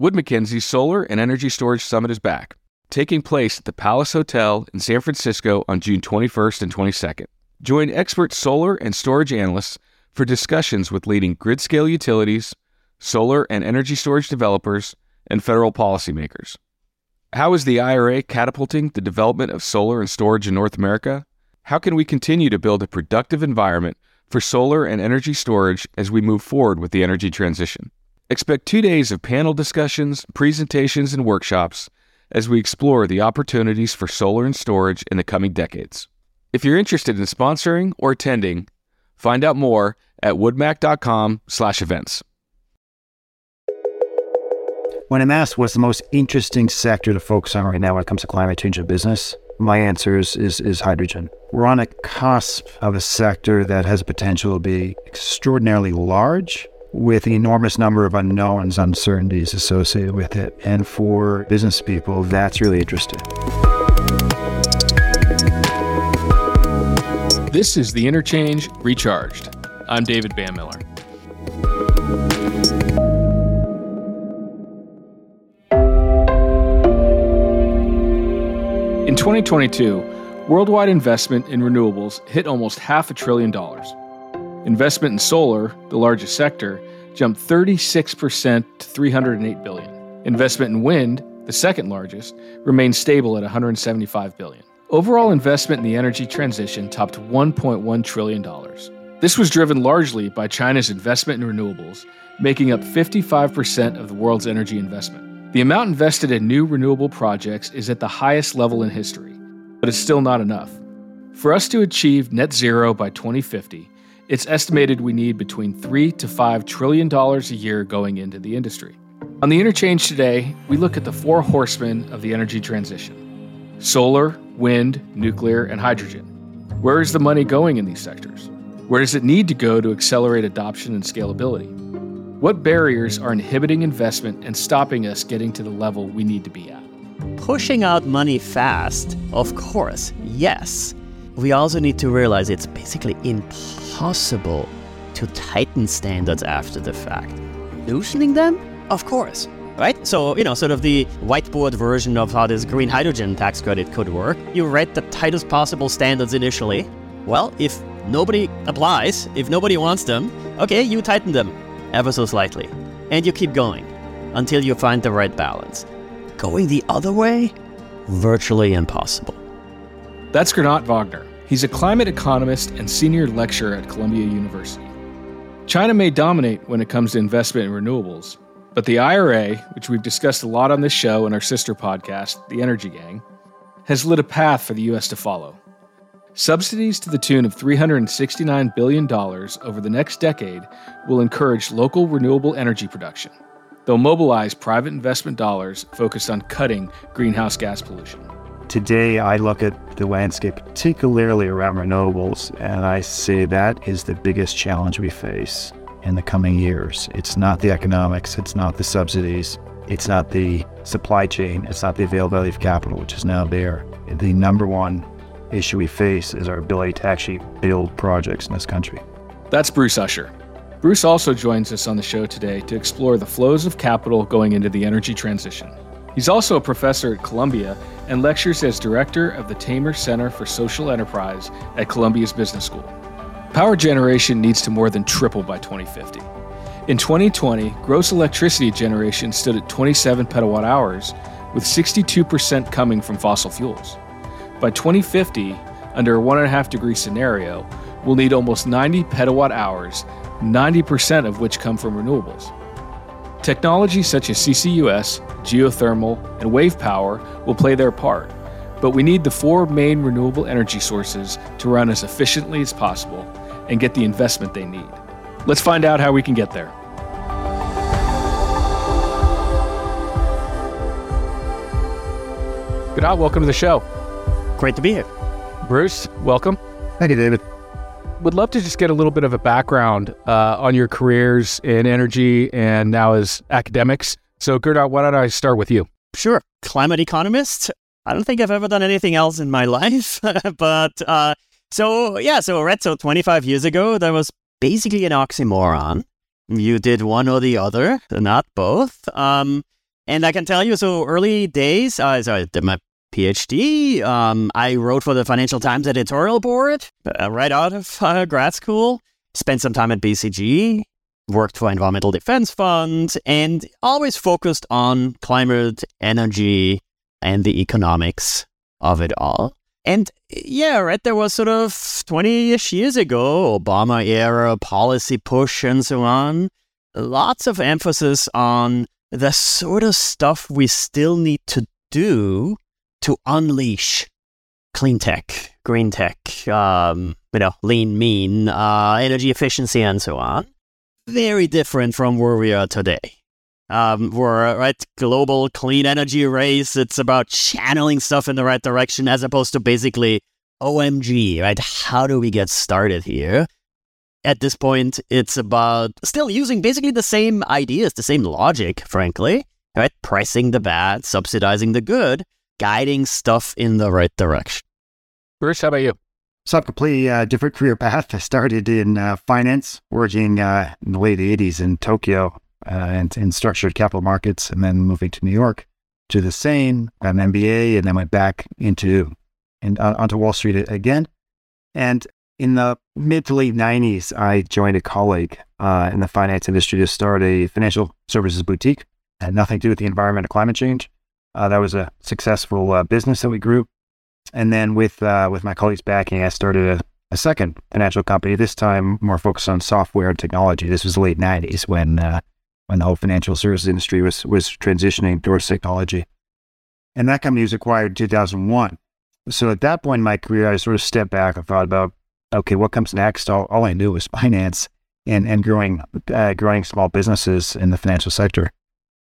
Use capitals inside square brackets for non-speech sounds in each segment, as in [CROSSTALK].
Wood Mackenzie's Solar and Energy Storage Summit is back, taking place at the Palace Hotel in San Francisco on June 21st and 22nd. Join expert solar and storage analysts for discussions with leading grid scale utilities, solar and energy storage developers, and federal policymakers. How is the IRA catapulting the development of solar and storage in North America? How can we continue to build a productive environment for solar and energy storage as we move forward with the energy transition? Expect two days of panel discussions, presentations, and workshops as we explore the opportunities for solar and storage in the coming decades. If you're interested in sponsoring or attending, find out more at woodmac.com/events. When I'm asked what's the most interesting sector to focus on right now when it comes to climate change and business, my answer is, is, is hydrogen. We're on a cusp of a sector that has potential to be extraordinarily large with an enormous number of unknowns, uncertainties associated with it. And for business people, that's really interesting. This is The Interchange Recharged. I'm David Banmiller. In 2022, worldwide investment in renewables hit almost half a trillion dollars. Investment in solar, the largest sector, jumped 36% to 308 billion. Investment in wind, the second largest, remained stable at 175 billion. Overall investment in the energy transition topped 1.1 trillion dollars. This was driven largely by China's investment in renewables, making up 55% of the world's energy investment. The amount invested in new renewable projects is at the highest level in history, but it's still not enough. For us to achieve net zero by 2050, it's estimated we need between 3 to 5 trillion dollars a year going into the industry. On the interchange today, we look at the four horsemen of the energy transition. Solar, wind, nuclear, and hydrogen. Where is the money going in these sectors? Where does it need to go to accelerate adoption and scalability? What barriers are inhibiting investment and stopping us getting to the level we need to be at? Pushing out money fast, of course, yes. We also need to realize it's basically impossible to tighten standards after the fact. Loosening them? Of course. Right? So, you know, sort of the whiteboard version of how this green hydrogen tax credit could work. You read the tightest possible standards initially. Well, if nobody applies, if nobody wants them, okay, you tighten them ever so slightly. And you keep going until you find the right balance. Going the other way? Virtually impossible. That's Gernot Wagner. He's a climate economist and senior lecturer at Columbia University. China may dominate when it comes to investment in renewables, but the IRA, which we've discussed a lot on this show and our sister podcast, The Energy Gang, has lit a path for the U.S. to follow. Subsidies to the tune of $369 billion over the next decade will encourage local renewable energy production. They'll mobilize private investment dollars focused on cutting greenhouse gas pollution. Today, I look at the landscape, particularly around renewables, and I say that is the biggest challenge we face in the coming years. It's not the economics, it's not the subsidies, it's not the supply chain, it's not the availability of capital, which is now there. The number one issue we face is our ability to actually build projects in this country. That's Bruce Usher. Bruce also joins us on the show today to explore the flows of capital going into the energy transition. He's also a professor at Columbia and lectures as director of the Tamer Center for Social Enterprise at Columbia's Business School. Power generation needs to more than triple by 2050. In 2020, gross electricity generation stood at 27 petawatt hours, with 62% coming from fossil fuels. By 2050, under a 1.5 degree scenario, we'll need almost 90 petawatt hours, 90% of which come from renewables. Technologies such as CCUS, geothermal, and wave power will play their part, but we need the four main renewable energy sources to run as efficiently as possible and get the investment they need. Let's find out how we can get there. Gernot, welcome to the show. Great to be here. Bruce, welcome. Thank you, David. Would love to just get a little bit of a background uh, on your careers in energy and now as academics. So, Gernot, why don't I start with you? Sure. Climate economist. I don't think I've ever done anything else in my [LAUGHS] life, but uh, so yeah, so Red, so 25 years ago, there was basically an oxymoron. You did one or the other, not both. Um, And I can tell you, so early days, uh, I did my PhD. Um, I wrote for the Financial Times editorial board uh, right out of uh, grad school. Spent some time at BCG, worked for Environmental Defense Fund, and always focused on climate, energy, and the economics of it all. And yeah, right, there was sort of 20 ish years ago, Obama era policy push and so on. Lots of emphasis on the sort of stuff we still need to do to unleash clean tech, green tech, um, you know, lean, mean, uh, energy efficiency, and so on. Very different from where we are today. Um, we're right global clean energy race. It's about channeling stuff in the right direction as opposed to basically OMG, right? How do we get started here? At this point, it's about still using basically the same ideas, the same logic, frankly, right? Pricing the bad, subsidizing the good, guiding stuff in the right direction. Bruce, how about you? So, a completely uh, different career path. I started in uh, finance, working uh, in the late 80s in Tokyo uh, and in structured capital markets, and then moving to New York to the same, got an MBA, and then went back into and uh, onto Wall Street again. And in the mid to late 90s, I joined a colleague uh, in the finance industry to start a financial services boutique. Had nothing to do with the environment or climate change. Uh, that was a successful uh, business that we grew. And then with uh, with my colleagues backing, I started a, a, second financial company. This time more focused on software and technology. This was the late '90s when uh, when the whole financial services industry was was transitioning towards technology. And that company was acquired in 2001. So at that point in my career, I sort of stepped back and thought about, okay, what comes next? All, all I knew was [LAUGHS] finance and and growing uh, growing small businesses in the financial sector.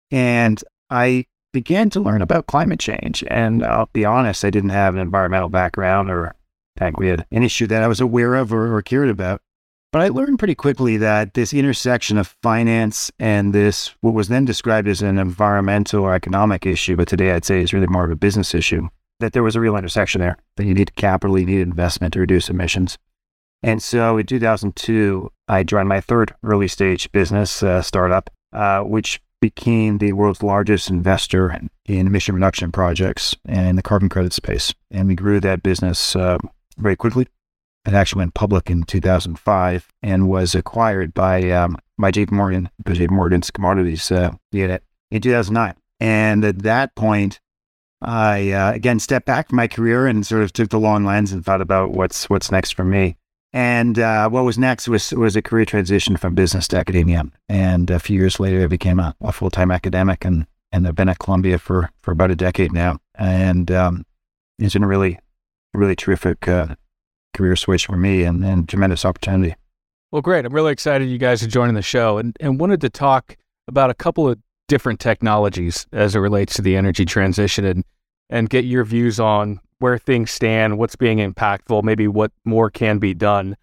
And I began to learn about climate change. And I'll be honest, I didn't have an environmental background or in fact, we had an issue that I was aware of or, or cared about. But I learned pretty quickly that this intersection of finance and this, what was then described as an environmental or economic issue, but today I'd say is really more of a business issue, that there was a real intersection there, that you need capital, you need investment to reduce emissions. And so in 2002, I joined my third early stage business uh, startup, uh, which became the world's largest investor in, emission reduction projects and in the carbon credit space. And we grew that business uh, very quickly. It actually went public in 2005 and was acquired by um, by JP Morgan, JP Morgan's commodities uh, unit in 2009. And at that point, I uh, again stepped back from my career and sort of took the long lens and thought about what's what's next for me. And uh, what was next was was a career transition from business to academia. And a few years later, I became a, a full time academic, and and I've been at Columbia for for about a decade now. And um, it's been a really really terrific uh, career switch for me and, and tremendous opportunity. Well, great. I'm really excited you guys are joining the show and, and wanted to talk about a couple of different technologies as it relates to the energy transition and, and get your views on where things stand, what's being impactful, maybe what more can be done.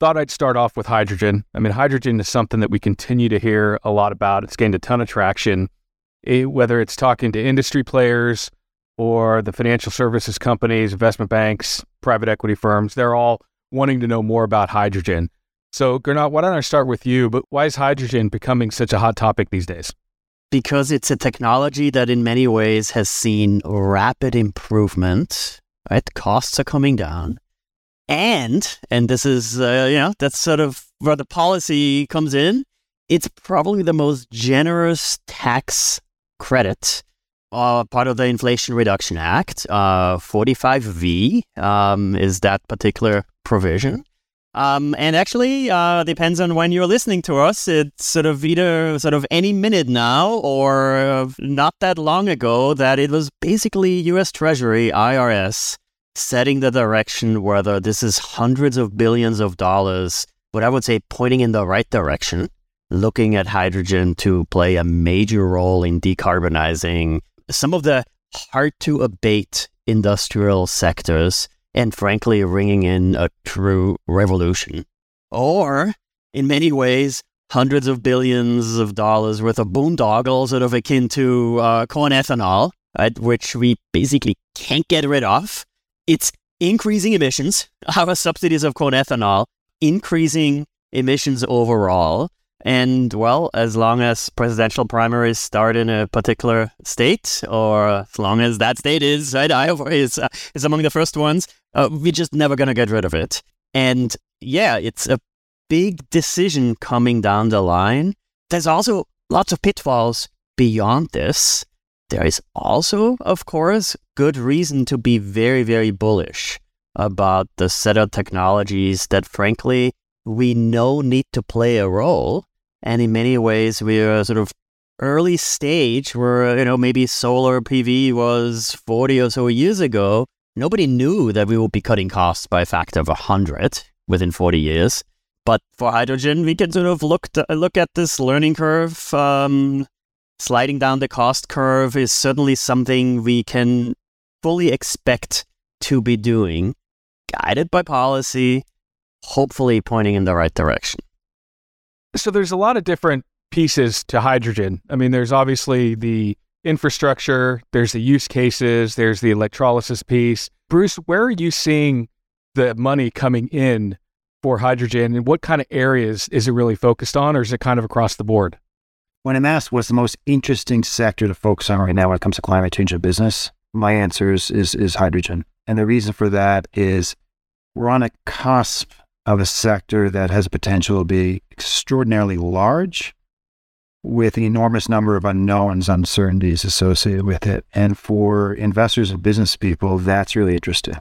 Thought I'd start off with hydrogen. I mean, hydrogen is something that we continue to hear a lot about. It's gained a ton of traction, it, whether it's talking to industry players, or the financial services companies, investment banks, private equity firms, they're all wanting to know more about hydrogen. So, Gernot, why don't I start with you? But why is hydrogen becoming such a hot topic these days? Because it's a technology that, in many ways, has seen rapid improvement. Right, costs are coming down, and and this is uh, you know that's sort of where the policy comes in. It's probably the most generous tax credit uh, part of the Inflation Reduction Act. Uh, 45V um, is that particular provision. Um, and actually, uh, depends on when you're listening to us. It's sort of either sort of any minute now or uh, not that long ago that it was basically U.S. Treasury, IRS, setting the direction whether this is hundreds of billions of dollars, what I would say pointing in the right direction, looking at hydrogen to play a major role in decarbonizing some of the hard to abate industrial sectors and frankly ringing in a true revolution. Or, in many ways, hundreds of billions of dollars worth of boondoggle, sort of akin to uh, corn ethanol, right, which we basically can't get rid of. It's increasing emissions, [LAUGHS] our subsidies of corn ethanol, increasing emissions overall, And well, as long as presidential primaries start in a particular state, or as long as that state is right, Iowa is uh, is among the first ones, uh, we're just never gonna get rid of it. And yeah, it's a big decision coming down the line. There's also lots of pitfalls beyond this. There is also, of course, good reason to be very, very bullish about the set of technologies that, frankly, we know need to play a role. And in many ways, we're sort of early stage where, you know, maybe solar PV was 40 or so years ago. Nobody knew that we would be cutting costs by a factor of 100 within 40 years. But for hydrogen, we can sort of look to, look at this learning curve. Um, sliding down the cost curve is certainly something we can fully expect to be doing, guided by policy, hopefully pointing in the right direction. So there's a lot of different pieces to hydrogen. I mean, there's obviously the infrastructure, there's the use cases, there's the electrolysis piece. Bruce, where are you seeing the money coming in for hydrogen and what kind of areas is it really focused on or is it kind of across the board? When I'm asked what's the most interesting sector to focus on right now when it comes to climate change in business, my answer is, is, is hydrogen. And the reason for that is we're on a cusp of a sector that has potential to be extraordinarily large with an enormous number of unknowns, uncertainties associated with it. And for investors and business people, that's really interesting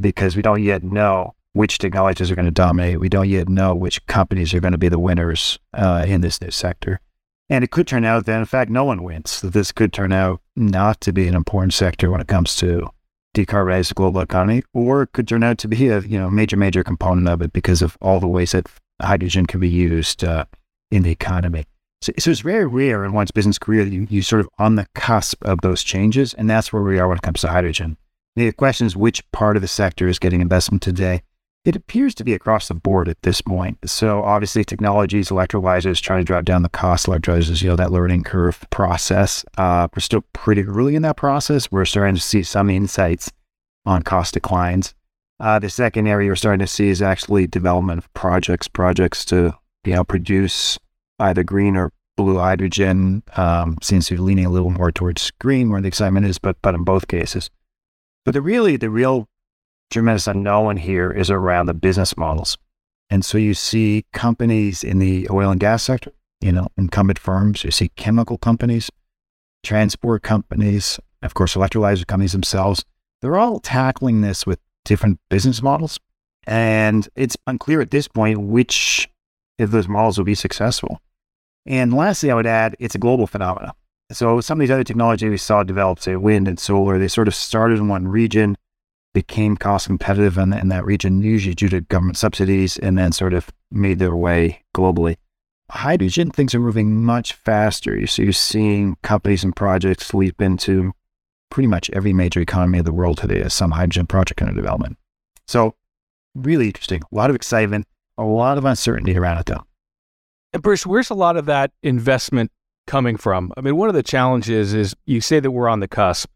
because we don't yet know which technologies are going to dominate. We don't yet know which companies are going to be the winners uh, in this new sector. And it could turn out that, in fact, no one wins. That this could turn out not to be an important sector when it comes to decarbonize the global economy, or it could turn out to be a you know major major component of it because of all the ways that hydrogen can be used uh, in the economy. So, so, it's very rare in one's business career that you, you sort of on the cusp of those changes, and that's where we are when it comes to hydrogen. The question is which part of the sector is getting investment today. It appears to be across the board at this point. So obviously technologies, electrolyzers, trying to drive down the cost electrolyzers, you know, that learning curve process. Uh, we're still pretty early in that process. We're starting to see some insights on cost declines. Uh, the second area we're starting to see is actually development of projects, projects to, you know, produce either green or blue hydrogen. Um, seems to be leaning a little more towards green where the excitement is, but, but in both cases. But the really, the real tremendous unknown here is around the business models. And so you see companies in the oil and gas sector, you know, incumbent firms, you see chemical companies, transport companies, of course, electrolyzer companies themselves. They're all tackling this with different business models. And it's unclear at this point which of those models will be successful. And lastly, I would add it's a global phenomenon. So some of these other technologies we saw develop, say wind and solar, they sort of started in one region, became cost competitive in, in that region, usually due to government subsidies, and then sort of made their way globally. Hydrogen, things are moving much faster. So you're seeing companies and projects leap into pretty much every major economy of the world today as some hydrogen project under development. So really interesting. A lot of excitement, a lot of uncertainty around it though. And Bruce, where's a lot of that investment coming from? I mean, one of the challenges is you say that we're on the cusp.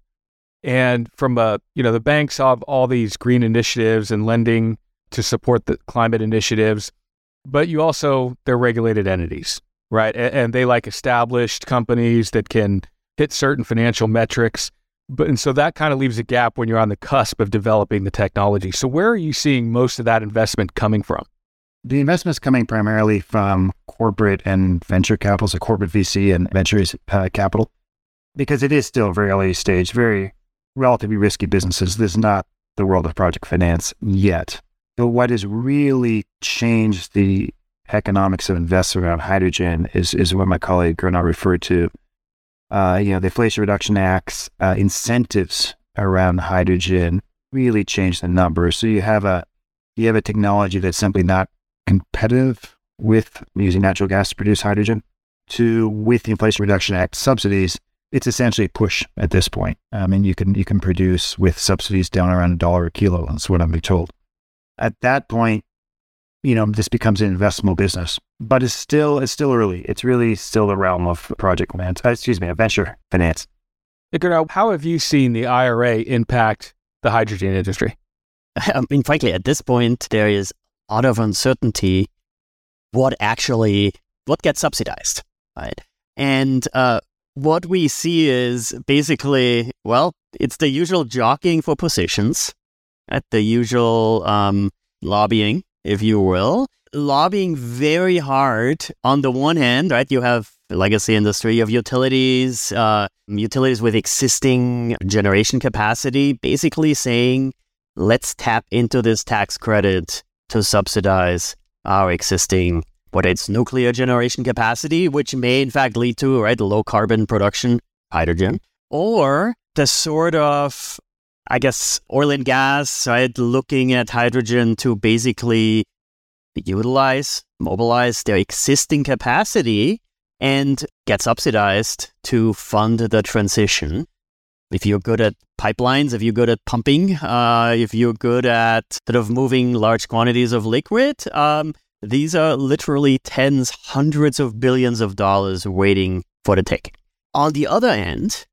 And from a, you know, the banks have all these green initiatives and lending to support the climate initiatives, but you also, they're regulated entities, right? And, and they like established companies that can hit certain financial metrics. But and so that kind of leaves a gap when you're on the cusp of developing the technology. So where are you seeing most of that investment coming from? The investment is coming primarily from corporate and venture capital, so corporate VC and venture uh, capital, because it is still very early stage, very relatively risky businesses. This is not the world of project finance yet. But what has really changed the economics of investment around hydrogen is, is what my colleague Gernot referred to. Uh, you know, the Inflation Reduction Act's uh, incentives around hydrogen really changed the numbers. So you have a you have a technology that's simply not competitive with using natural gas to produce hydrogen to with the Inflation Reduction Act subsidies it's essentially a push at this point. I mean, you can you can produce with subsidies down around a dollar a kilo. That's what I'm being told. At that point, you know, this becomes an investable business, but it's still it's still early. It's really still the realm of project finance. Uh, excuse me, a venture finance. How have you seen the IRA impact the hydrogen industry? [LAUGHS] I mean, frankly, at this point, there is a lot of uncertainty what actually what gets subsidized, right? And uh, what we see is basically, well, it's the usual jockeying for positions, at the usual um, lobbying, if you will, lobbying very hard. On the one hand, right, you have legacy industry, you have utilities, uh, utilities with existing generation capacity, basically saying, let's tap into this tax credit to subsidize our existing whether it's nuclear generation capacity, which may in fact lead to right low carbon production hydrogen, or the sort of I guess oil and gas, right, looking at hydrogen to basically utilize, mobilize their existing capacity and get subsidized to fund the transition. If you're good at pipelines, if you're good at pumping, uh, if you're good at sort of moving large quantities of liquid, um, these are literally tens, hundreds of billions of dollars waiting for the taking. On the other end,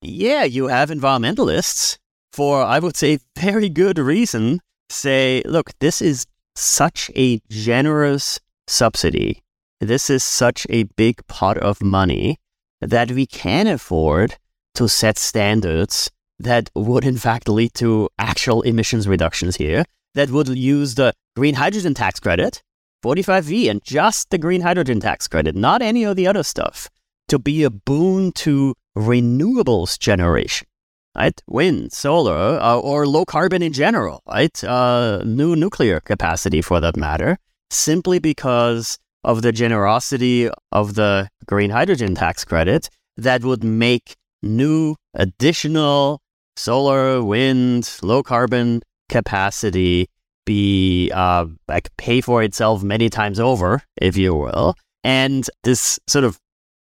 yeah, you have environmentalists for, I would say, very good reason, say, look, this is such a generous subsidy. This is such a big pot of money that we can afford to set standards that would, in fact, lead to actual emissions reductions here, that would use the green hydrogen tax credit 45V and just the green hydrogen tax credit, not any of the other stuff, to be a boon to renewables generation, right? Wind, solar, uh, or low carbon in general, right? Uh, new nuclear capacity for that matter, simply because of the generosity of the green hydrogen tax credit that would make new additional solar, wind, low carbon capacity be uh, like pay for itself many times over, if you will. And this sort of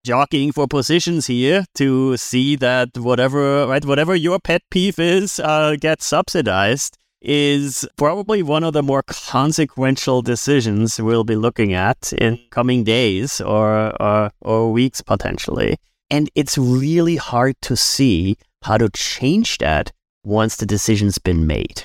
jockeying for positions here to see that whatever right whatever your pet peeve is uh, gets subsidized is probably one of the more consequential decisions we'll be looking at in coming days or, or, or weeks potentially. And it's really hard to see how to change that once the decision's been made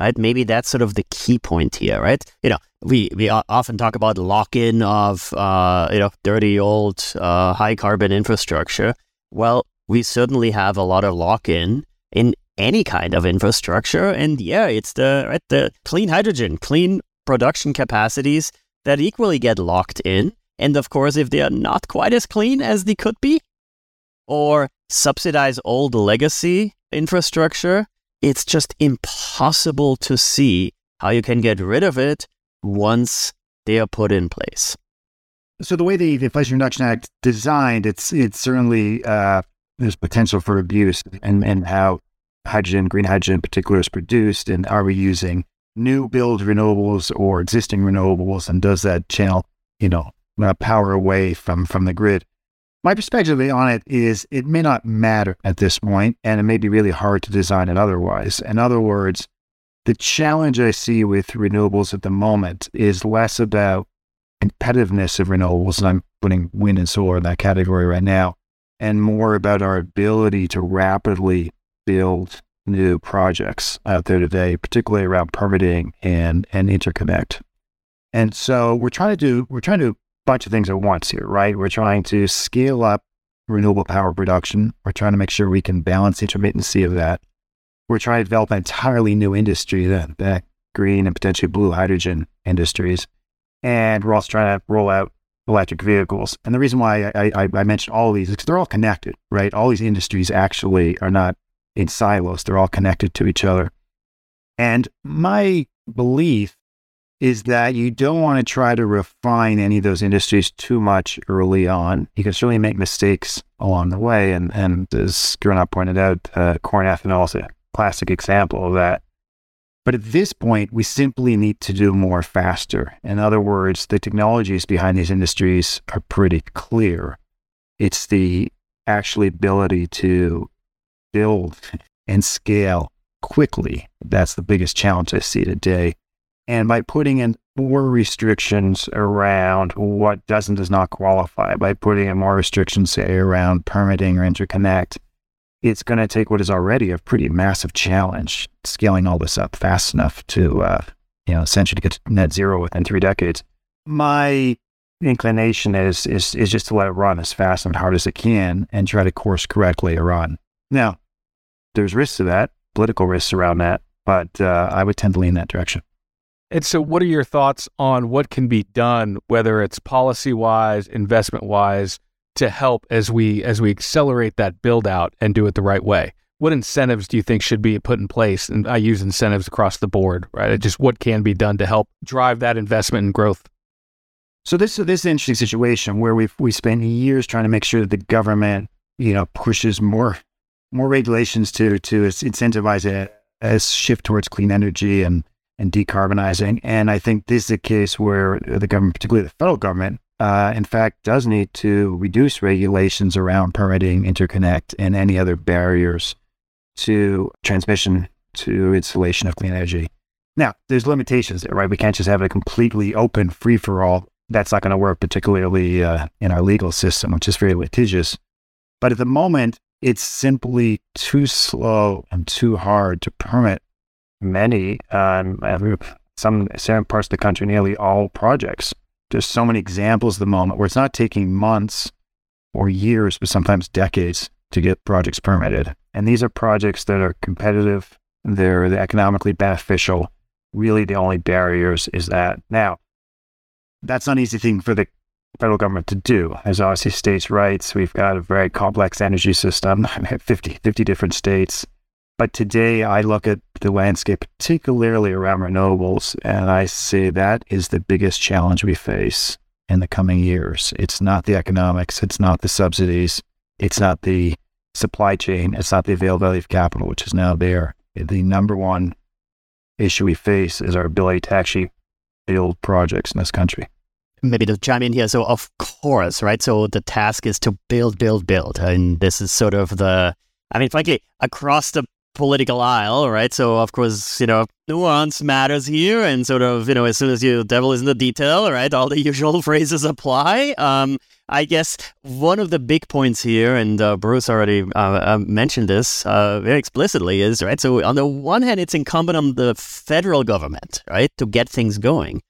right? Maybe that's sort of the key point here, right? You know, we we often talk about lock-in of uh, you know dirty old uh, high carbon infrastructure. Well, we certainly have a lot of lock-in in any kind of infrastructure, and yeah, it's the right the clean hydrogen, clean production capacities that equally get locked in. And of course, if they are not quite as clean as they could be, or subsidize old legacy infrastructure, it's just impossible to see how you can get rid of it once they are put in place. So the way the Inflation Reduction Act designed, it's it's certainly uh, there's potential for abuse and and how hydrogen, green hydrogen in particular, is produced, and are we using new build renewables or existing renewables, and does that channel you know uh, power away from from the grid? My perspective on it is it may not matter at this point, and it may be really hard to design it otherwise. In other words, the challenge I see with renewables at the moment is less about competitiveness of renewables, and I'm putting wind and solar in that category right now, and more about our ability to rapidly build new projects out there today, particularly around permitting and and interconnect. And so we're trying to do we're trying to bunch of things at once here, right? We're trying to scale up renewable power production. We're trying to make sure we can balance intermittency of that. We're trying to develop an entirely new industry, that, that green and potentially blue hydrogen industries. And we're also trying to roll out electric vehicles. And the reason why I, I, I mentioned all these is because they're all connected, right? All these industries actually are not in silos. They're all connected to each other. And my belief is that you don't want to try to refine any of those industries too much early on. You can certainly make mistakes along the way. And, and as Gernot pointed out, uh, corn ethanol is a classic example of that. But at this point, we simply need to do more faster. In other words, the technologies behind these industries are pretty clear. It's the actually ability to build and scale quickly. That's the biggest challenge I see today. And by putting in more restrictions around what does and does not qualify, by putting in more restrictions, say, around permitting or interconnect, it's going to take what is already a pretty massive challenge, scaling all this up fast enough to, uh, you know, essentially get to net zero within three decades. My inclination is, is is just to let it run as fast and hard as it can and try to course correct later on. Now, there's risks to that, political risks around that, but uh, I would tend to lean that direction. And so, what are your thoughts on what can be done, whether it's policy wise, investment wise, to help as we as we accelerate that build out and do it the right way? What incentives do you think should be put in place? And I use incentives across the board, right? Just what can be done to help drive that investment and growth. So this this is an interesting situation where we've we spent years trying to make sure that the government, you know, pushes more more regulations to to incentivize a, a shift towards clean energy and and decarbonizing. And I think this is a case where the government, particularly the federal government, uh, in fact, does need to reduce regulations around permitting, interconnect, and any other barriers to transmission to installation of clean energy. Now, there's limitations there, right? We can't just have a completely open free for all. That's not going to work, particularly uh, in our legal system, which is very litigious. But at the moment, it's simply too slow and too hard to permit many, um, some certain parts of the country, nearly all projects. There's so many examples at the moment where it's not taking months or years, but sometimes decades to get projects permitted. And these are projects that are competitive, they're, economically beneficial. Really, the only barriers is that. Now, that's not an easy thing for the federal government to do. As obviously states' rights, we've got a very complex energy system, [LAUGHS] 50, 50 different states. But today I look at the landscape, particularly around renewables, and I say that is the biggest challenge we face in the coming years. It's not the economics, it's not the subsidies, it's not the supply chain, it's not the availability of capital, which is now there. The number one issue we face is our ability to actually build projects in this country. Maybe to chime in here. So, of course, right? So, the task is to build, build, build. And this is sort of the, I mean, frankly, across the political aisle, right? So of course, you know, nuance matters here, and sort of, you know, as soon as you devil is in the detail, right, all the [LAUGHS] usual phrases apply. Um, I guess one of the big points here, and uh, Bruce already uh, uh, mentioned this uh, very explicitly, is right. So on the one hand, it's incumbent on the federal government, right, to get things going.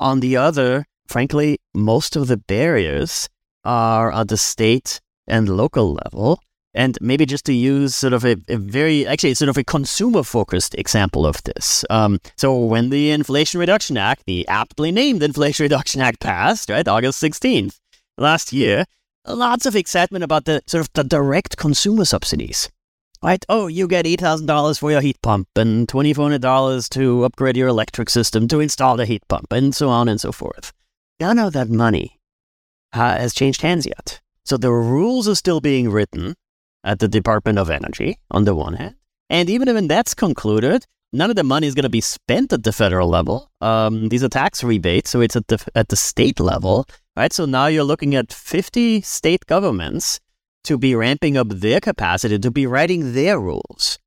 On the other, frankly, most of the barriers are at the state and local level. And maybe just to use sort of a, a very, actually, sort of a consumer focused example of this. Um, so, when the Inflation Reduction Act, the aptly named Inflation Reduction Act, passed, right, August 16th last year, lots of excitement about the sort of the direct consumer subsidies. Right? Oh, you get $8,000 for your heat pump and $2,400 to upgrade your electric system to install the heat pump and so on and so forth. None of that money uh, has changed hands yet. So the rules are still being written at the Department of Energy on the one hand. And even when that's concluded, none of the money is going to be spent at the federal level. Um, these are tax rebates, so it's at the at the state level, right? So now you're looking at 50 state governments to be ramping up their capacity to be writing their rules,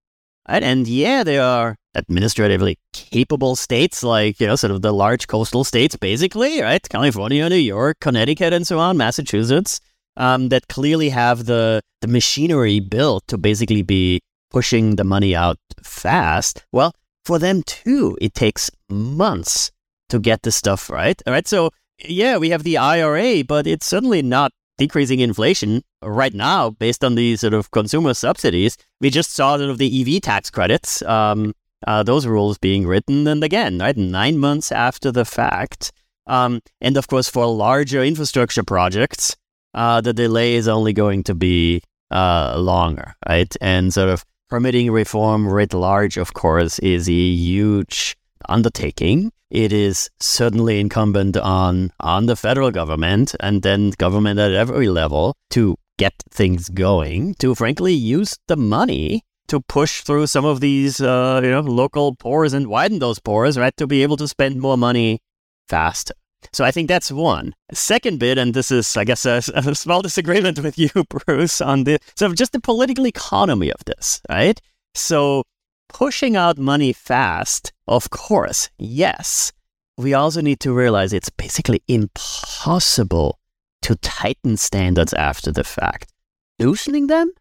right? And yeah, they are administratively capable states, like you know, sort of the large coastal states, basically, right? California, New York, Connecticut, and so on, Massachusetts um, that clearly have the the machinery built to basically be pushing the money out fast. Well, for them too, it takes months to get the stuff right. All right, so yeah, we have the IRA, but it's certainly not decreasing inflation right now based on the sort of consumer subsidies. We just saw sort of the EV tax credits, um, uh, those rules being written, and again, right, nine months after the fact. Um, and of course, for larger infrastructure projects, uh, the delay is only going to be uh, longer, right? And sort of permitting reform writ large, of course, is a huge undertaking. It is certainly incumbent on on the federal government and then government at every level to get things going. To frankly use the money to push through some of these, uh, you know, local pores and widen those pores, right? To be able to spend more money fast. So I think that's one. Second bit, and this is, I guess, a, [LAUGHS] a small disagreement with you, [LAUGHS] Bruce, on the sort of just the political economy of this, right? So pushing out money fast, of course, yes. We also need to realize it's basically impossible to tighten standards after the fact. Loosening them?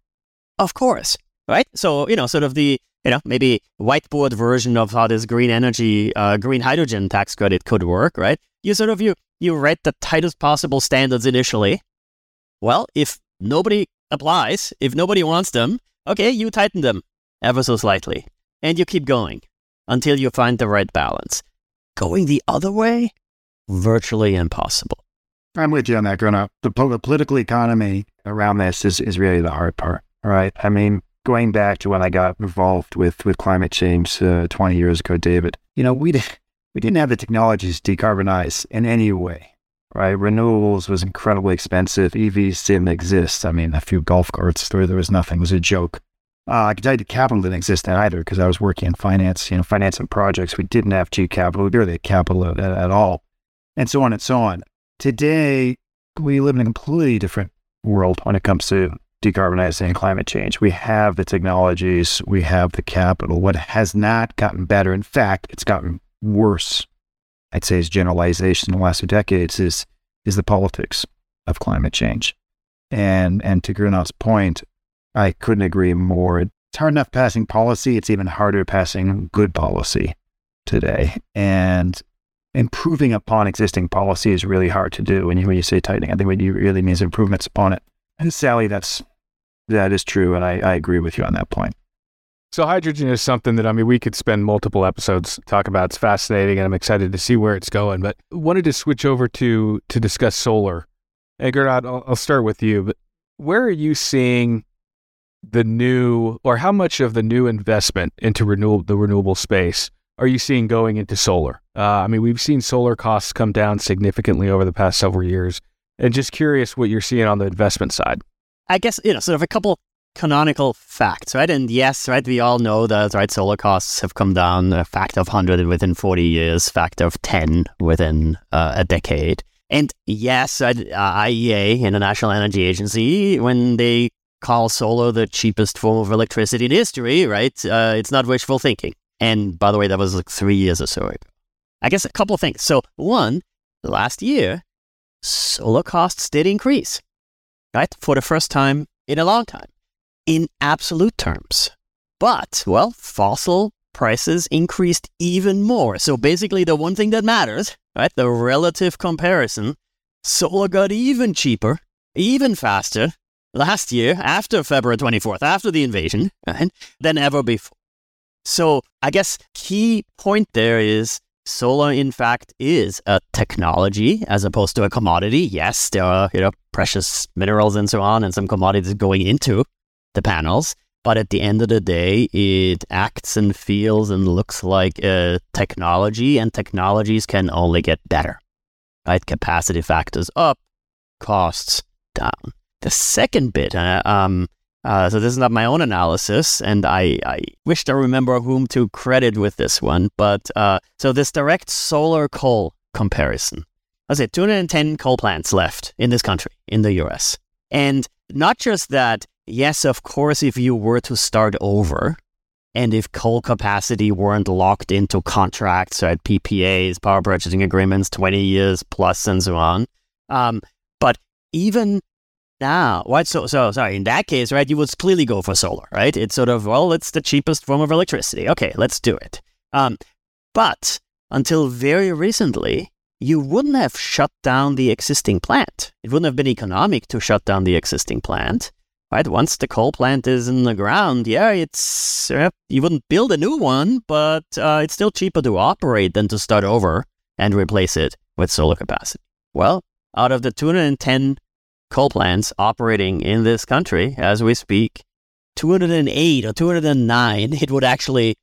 Of course, right? So, you know, sort of the you know, maybe whiteboard version of how this green energy, uh, green hydrogen tax credit could work, right? You sort of you you write the tightest possible standards initially. Well, if nobody applies, if nobody wants them, okay, you tighten them ever so slightly. And you keep going until you find the right balance. Going the other way, virtually impossible. I'm with you on that, Gernot. The, the political economy around this is, is really the hard part. All right. I mean, going back to when I got involved with, with climate change uh, 20 years ago, David, you know, we, we didn't have the technologies to decarbonize in any way, right? Renewables was incredibly expensive. EVs didn't exist. I mean, a few golf carts, there, there was nothing. It was a joke. Uh, I can tell you the capital didn't exist either because I was working in finance, you know, financing projects. We didn't have G capital. We barely had capital at, at all, and so on and so on. Today, we live in a completely different world when it comes to decarbonizing climate change. We have the technologies, we have the capital. What has not gotten better, in fact, it's gotten worse. I'd say is generalization in the last two decades is is the politics of climate change. And and to Gernot's point, I couldn't agree more. It's hard enough passing policy, it's even harder passing good policy today. And improving upon existing policy is really hard to do. And when you say tightening, I think what you really means improvements upon it. And Sally, that's that is true, and I, I agree with you on that point. So hydrogen is something that I mean we could spend multiple episodes talking about. It's fascinating, and I'm excited to see where it's going. But wanted to switch over to to discuss solar. And Gernot, I'll, I'll start with you. But where are you seeing the new, or how much of the new investment into renewable the renewable space are you seeing going into solar? Uh, I mean, we've seen solar costs come down significantly over the past several years, and just curious what you're seeing on the investment side. I guess, you know, sort of a couple canonical facts, right? And yes, right, we all know that, right, solar costs have come down a factor of 100 within 40 years, factor of 10 within uh, a decade. And yes, uh, IEA, International Energy Agency, when they call solar the cheapest form of electricity in history, right, uh, it's not wishful thinking. And by the way, that was like three years or so ago. I guess a couple of things. So, one, last year, solar costs did increase, right? For the first time in a long time, in absolute terms. But, well, fossil prices increased even more. So basically, the one thing that matters, right? The relative comparison, solar got even cheaper, even faster last year after February 24th, after the invasion, right, than ever before. So I guess key point there is solar in fact is a technology as opposed to a commodity. Yes, there are, you know, precious minerals and so on and some commodities going into the panels, but at the end of the day, it acts and feels and looks like technology, and technologies can only get better. Right? Capacity factors up, costs down. The second bit, uh, um, uh, so this is not my own analysis, and I, I wish to remember whom to credit with this one. But uh, so this direct solar coal comparison. I say 210 coal plants left in this country, in the US. And not just that, yes, of course, if you were to start over, and if coal capacity weren't locked into contracts, right, PPAs, power purchasing agreements, 20 years plus, and so on. Um, but even now, what? So, so sorry. In that case, right, you would clearly go for solar, right? It's sort of well, it's the cheapest form of electricity. Okay, let's do it. Um, but until very recently, you wouldn't have shut down the existing plant. It wouldn't have been economic to shut down the existing plant, right? Once the coal plant is in the ground, yeah, it's uh, you wouldn't build a new one, but uh, it's still cheaper to operate than to start over and replace it with solar capacity. Well, out of the 210 coal plants operating in this country as we speak, 208 or 209, it would actually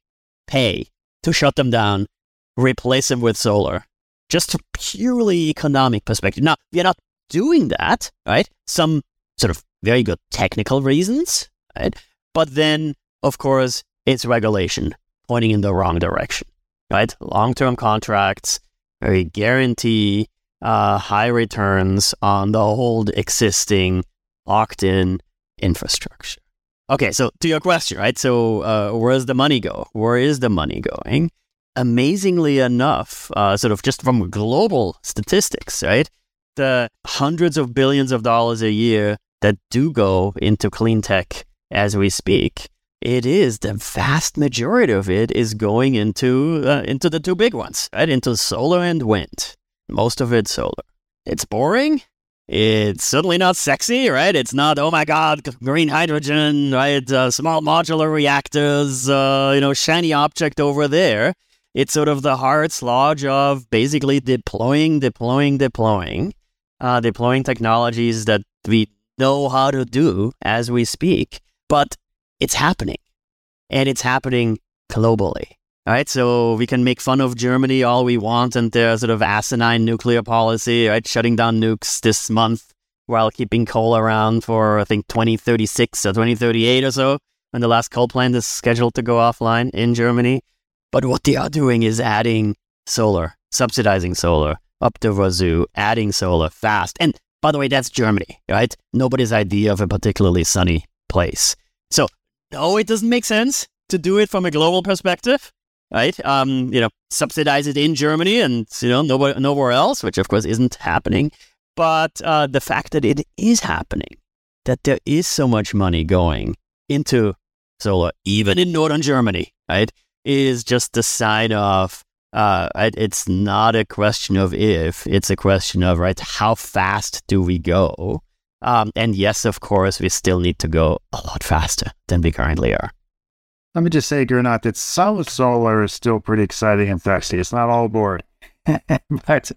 pay to shut them down, replace them with solar. Just a purely economic perspective. Now, we are not doing that, right? Some sort of very good technical reasons, right? But then, of course, it's regulation pointing in the wrong direction, right? Long term contracts, very guarantee uh, high returns on the old existing locked in infrastructure. Okay, so to your question, right? So, uh, where does the money go? Where is the money going? Amazingly enough, uh, sort of just from global statistics, right? The hundreds of billions of dollars a year that do go into clean tech as we speak, it is the vast majority of it is going into uh, into the two big ones, right? Into solar and wind. most of it solar. It's boring. It's certainly not sexy, right? It's not, oh my God, green hydrogen, right? Uh, small modular reactors, uh, you know, shiny object over there. It's sort of the hard sludge of basically deploying, deploying, deploying, uh, deploying technologies that we know how to do as we speak, but it's happening. And it's happening globally. Right, so we can make fun of Germany all we want and their sort of asinine nuclear policy, right? Shutting down nukes this month while keeping coal around for I think 2036 or 2038 or so, when the last coal plant is scheduled to go offline in Germany. But what they are doing is adding solar, subsidizing solar up to Wazoo, adding solar fast. And by the way, that's Germany, right? Nobody's idea of a particularly sunny place. So no, it doesn't make sense to do it from a global perspective right? Um, you know, subsidize it in Germany and you know nowhere nowhere else, which of course isn't happening. But uh, the fact that it is happening, that there is so much money going into solar, even in northern Germany, right, is just a sign of. Uh, it's not a question of if; it's a question of right. How fast do we go? Um, and yes, of course, we still need to go a lot faster than we currently are. Let me just say, Gernot, that some solar is still pretty exciting and sexy. It's not all boring. [LAUGHS] but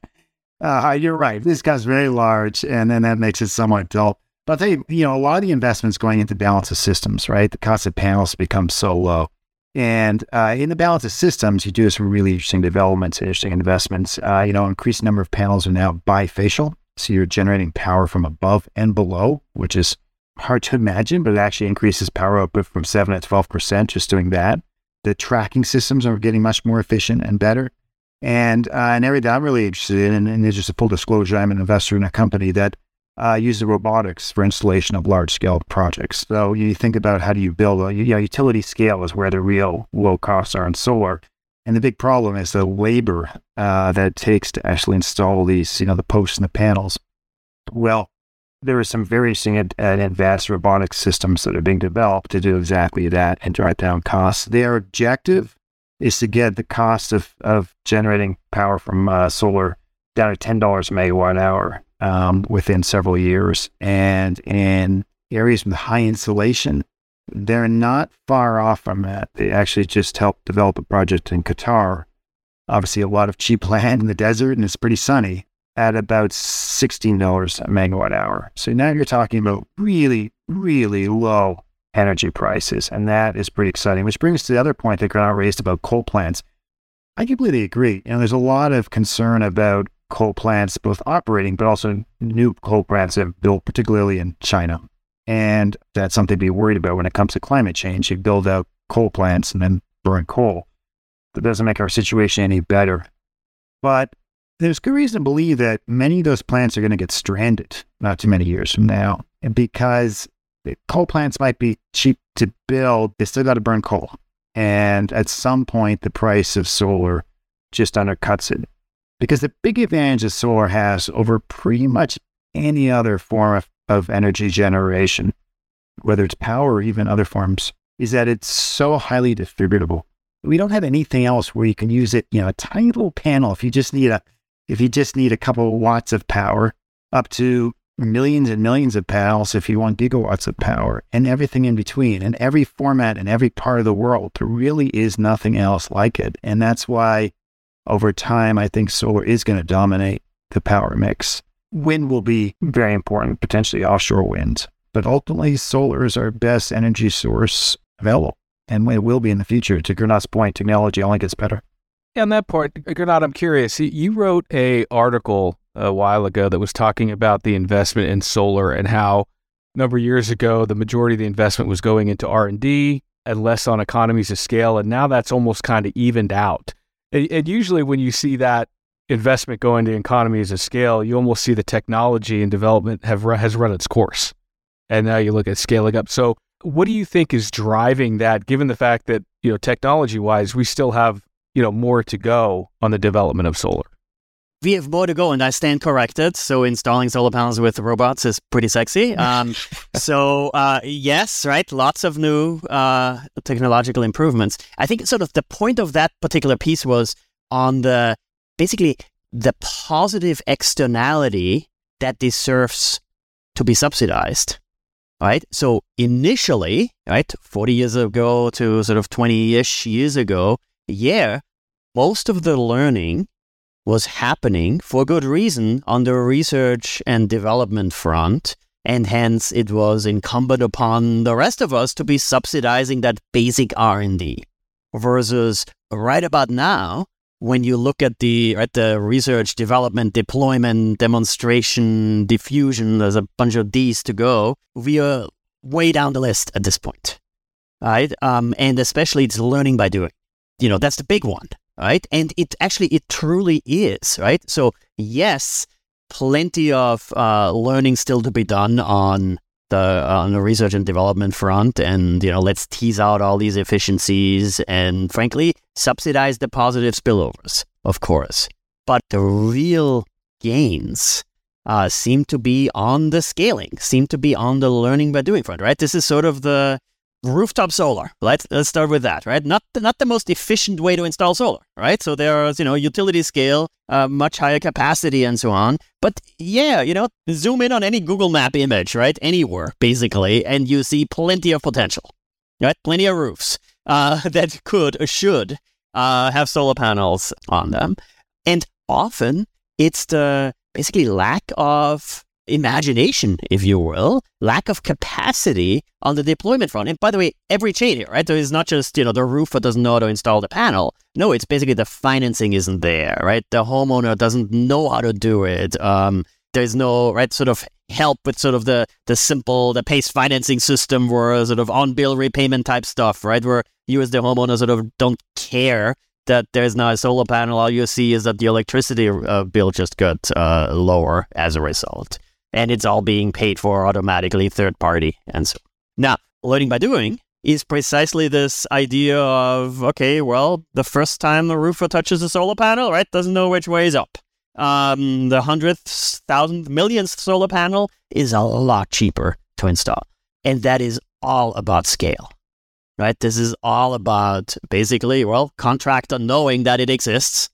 uh, you're right. This guy's very large, and then that makes it somewhat dull. But they, you know, a lot of the investments going into balance of systems, right? The cost of panels becomes so low. And uh, in the balance of systems, you do some really interesting developments, interesting investments. Uh, you know, increased number of panels are now bifacial. So you're generating power from above and below, which is hard to imagine, but it actually increases power output from 7 to 12% just doing that. The tracking systems are getting much more efficient and better. And uh, an area that I'm really interested in, and, and just a full disclosure, I'm an investor in a company that uh, the robotics for installation of large scale projects. So you think about how do you build a you know, utility scale is where the real low costs are in solar. And the big problem is the labor uh, that it takes to actually install these, you know, the posts and the panels. Well, there are some very and advanced robotic systems that are being developed to do exactly that and drive down costs. Their objective is to get the cost of, of generating power from uh, solar down to $10 a megawatt hour um, within several years. And in areas with high insolation, they're not far off from that. They actually just helped develop a project in Qatar. Obviously, a lot of cheap [LAUGHS] land in the desert, and it's pretty sunny at about $16 a megawatt hour. So now you're talking about really, really low energy prices. And that is pretty exciting, which brings us to the other point that Gernot raised about coal plants. I completely agree. You know, there's a lot of concern about coal plants, both operating, but also new coal plants that have built, particularly in China. And that's something to be worried about when it comes to climate change. You build out coal plants and then burn coal. That doesn't make our situation any better. But there's good reason to believe that many of those plants are going to get stranded not too many years from now. And because coal plants might be cheap to build, they still got to burn coal. And at some point, the price of solar just undercuts it. Because the big advantage that solar has over pretty much any other form of, of energy generation, whether it's power or even other forms, is that it's so highly distributable. We don't have anything else where you can use it, you know, a tiny little panel. If you just need a if you just need a couple of watts of power, up to millions and millions of panels if you want gigawatts of power, and everything in between, and every format in every part of the world. There really is nothing else like it. And that's why over time, I think solar is going to dominate the power mix. Wind will be very important, potentially offshore wind. But ultimately, solar is our best energy source available. And it will be in the future. To Gernot's point, technology only gets better. Yeah, On that point, Gernot, I'm curious. You wrote a article a while ago that was talking about the investment in solar and how a number of years ago the majority of the investment was going into R&D and less on economies of scale, and now that's almost kind of evened out. And, and usually, when you see that investment going to economies of scale, you almost see the technology and development have has run its course, and now you look at scaling up. So, what do you think is driving that? Given the fact that you know technology wise, we still have you know, more to go on the development of solar. We have more to go, and I stand corrected. So installing solar panels with robots is pretty sexy. [LAUGHS] Um, so uh, yes, right, lots of new uh, technological improvements. I think sort of the point of that particular piece was on the basically the positive externality that deserves to be subsidized. Right. So initially, right, 40 years ago to sort of 20 ish years ago, yeah, most of the learning was happening for good reason on the research and development front. And hence it was incumbent upon the rest of us to be subsidizing that basic R&D versus right about now, when you look at the at the research, development, deployment, demonstration, diffusion, there's a bunch of D's to go. We are way down the list at this point, right? Um, and especially it's learning by doing. You know, that's the big one, right? And it actually it truly is, right? So yes, plenty of uh, learning still to be done on the on the research and development front and you know let's tease out all these efficiencies and frankly subsidize the positive spillovers of course but the real gains uh, seem to be on the scaling seem to be on the learning by doing front right this is sort of the rooftop solar. Let's let's start with that, right? Not the, not the most efficient way to install solar, right? So there's you know utility scale, uh, much higher capacity, and so on. But yeah, you know, zoom in on any Google Map image, right? Anywhere basically, and you see plenty of potential, right? Plenty of roofs uh, [LAUGHS] that could or should uh, have solar panels on them, and often it's the basically lack of imagination, if you will, lack of capacity on the deployment front. And by the way, every chain here, right? There is not just, you know, the roofer doesn't know how to install the panel. No, it's basically the financing isn't there, right? The homeowner doesn't know how to do it. Um, there's no, right, sort of help with sort of the, the simple, the PACE financing system where sort of on bill repayment type stuff, right? Where you as the homeowner sort of don't care that there's now a solar panel. All you see is that the electricity uh, bill just got uh, lower as a result and it's all being paid for automatically third party and so. Now learning by doing is precisely this idea of okay well the first time the roofer touches a solar panel right doesn't know which way is up. Um, the hundredth thousandth millionth solar panel is a lot cheaper to install. And that is all about scale right? This is all about basically well contractor knowing that it exists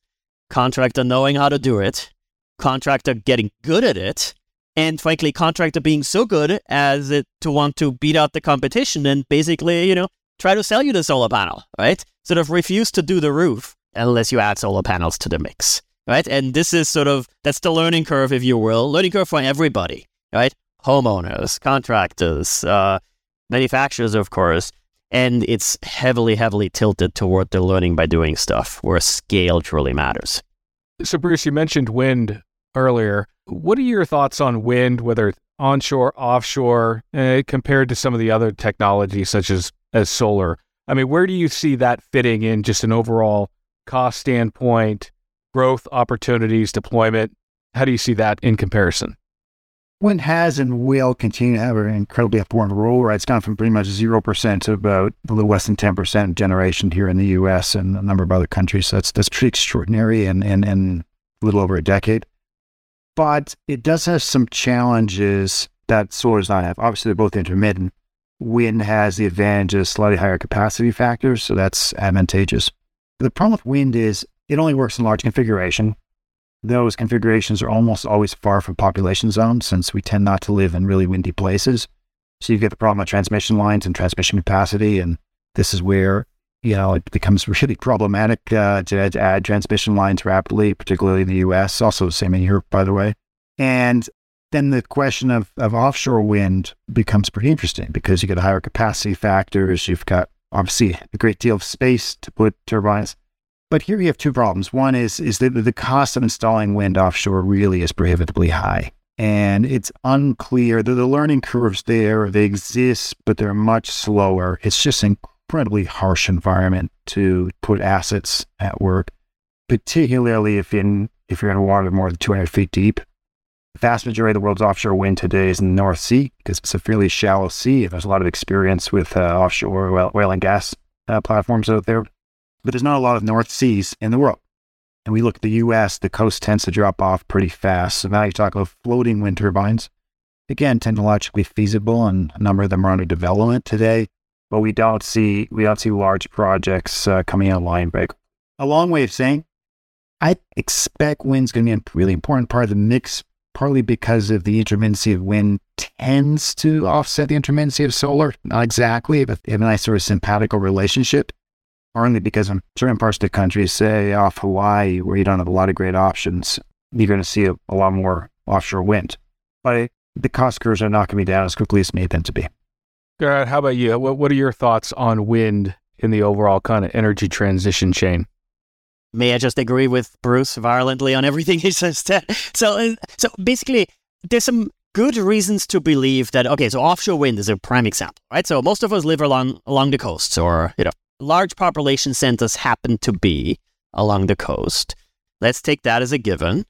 contractor knowing how to do it contractor getting good at it and frankly, contractor being so good as it to want to beat out the competition and basically, you know, try to sell you the solar panel, right? Sort of refuse to do the roof unless you add solar panels to the mix, right? And this is sort of that's the learning curve, if you will, learning curve for everybody, right? Homeowners, contractors, uh, manufacturers, of course. And it's heavily, heavily tilted toward the learning by doing stuff where scale truly matters. So, Bruce, you mentioned wind earlier. What are your thoughts on wind, whether onshore, offshore, uh, compared to some of the other technologies such as as solar? I mean, where do you see that fitting in just an overall cost standpoint, growth opportunities, deployment? How do you see that in comparison? Wind has and will continue to have an incredibly important role, right? It's gone from pretty much 0% to about a little less than 10% generation here in the US and a number of other countries. So that's, that's pretty extraordinary and, and a little over a decade but it does have some challenges that solar does not have. Obviously, they're both intermittent. Wind has the advantage of slightly higher capacity factors, so that's advantageous. The problem with wind is it only works in large configuration. Those configurations are almost always far from population zones since we tend not to live in really windy places. So you get the problem of transmission lines and transmission capacity, and this is where you know, it becomes really problematic uh, to, to, add transmission lines rapidly, particularly in the US, also the same in Europe, by the way. And then the question of, of offshore wind becomes pretty interesting because you get higher capacity factors. You've got obviously a great deal of space to put turbines. But here you have two problems. One is, is that the cost of installing wind offshore really is prohibitively high. And it's unclear. The, the learning curves there, they exist, but they're much slower. It's just incredible incredibly harsh environment to put assets at work, particularly if in if you're in water more than 200 feet deep. The vast majority of the world's offshore wind today is in the North Sea because it's a fairly shallow sea. There's a lot of experience with uh, offshore oil, oil, and gas uh, platforms out there, but there's not a lot of North Seas in the world. And we look at the U.S., the coast tends to drop off pretty fast. So now you talk about floating wind turbines. Again, technologically feasible, and a number of them are under development today but we don't see we don't see large projects uh, coming online. But a long way of saying I expect wind's going to be a really important part of the mix, partly because of the intermittency of wind tends to offset the intermittency of solar. Not exactly, but they have a nice sort of simpatico relationship. Partly because in certain parts of the country, say off Hawaii, where you don't have a lot of great options, you're going to see a, a lot more offshore wind. But the cost curves are not going to be down as quickly as made them to be. Gernot, how about you? What, what are your thoughts on wind in the overall kind of energy transition chain? May I just agree with Bruce violently on everything [LAUGHS] he says? So, uh, so basically, there's some good reasons to believe that. Okay, so offshore wind is a prime example, right? So most of us live along along the coasts, or you know, large population centers happen to be along the coast. Let's take that as a given.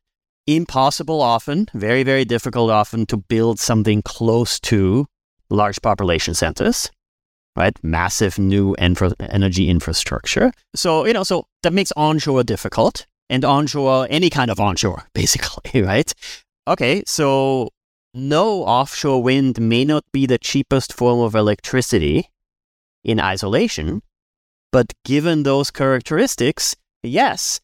Impossible often, very very difficult often to build something close to large population centers right? Massive new infra- energy infrastructure. So, you know, so that makes onshore difficult and onshore, any kind of onshore, [LAUGHS] basically, right? Okay, so no offshore wind may not be the cheapest form of electricity in isolation, but given those characteristics, yes,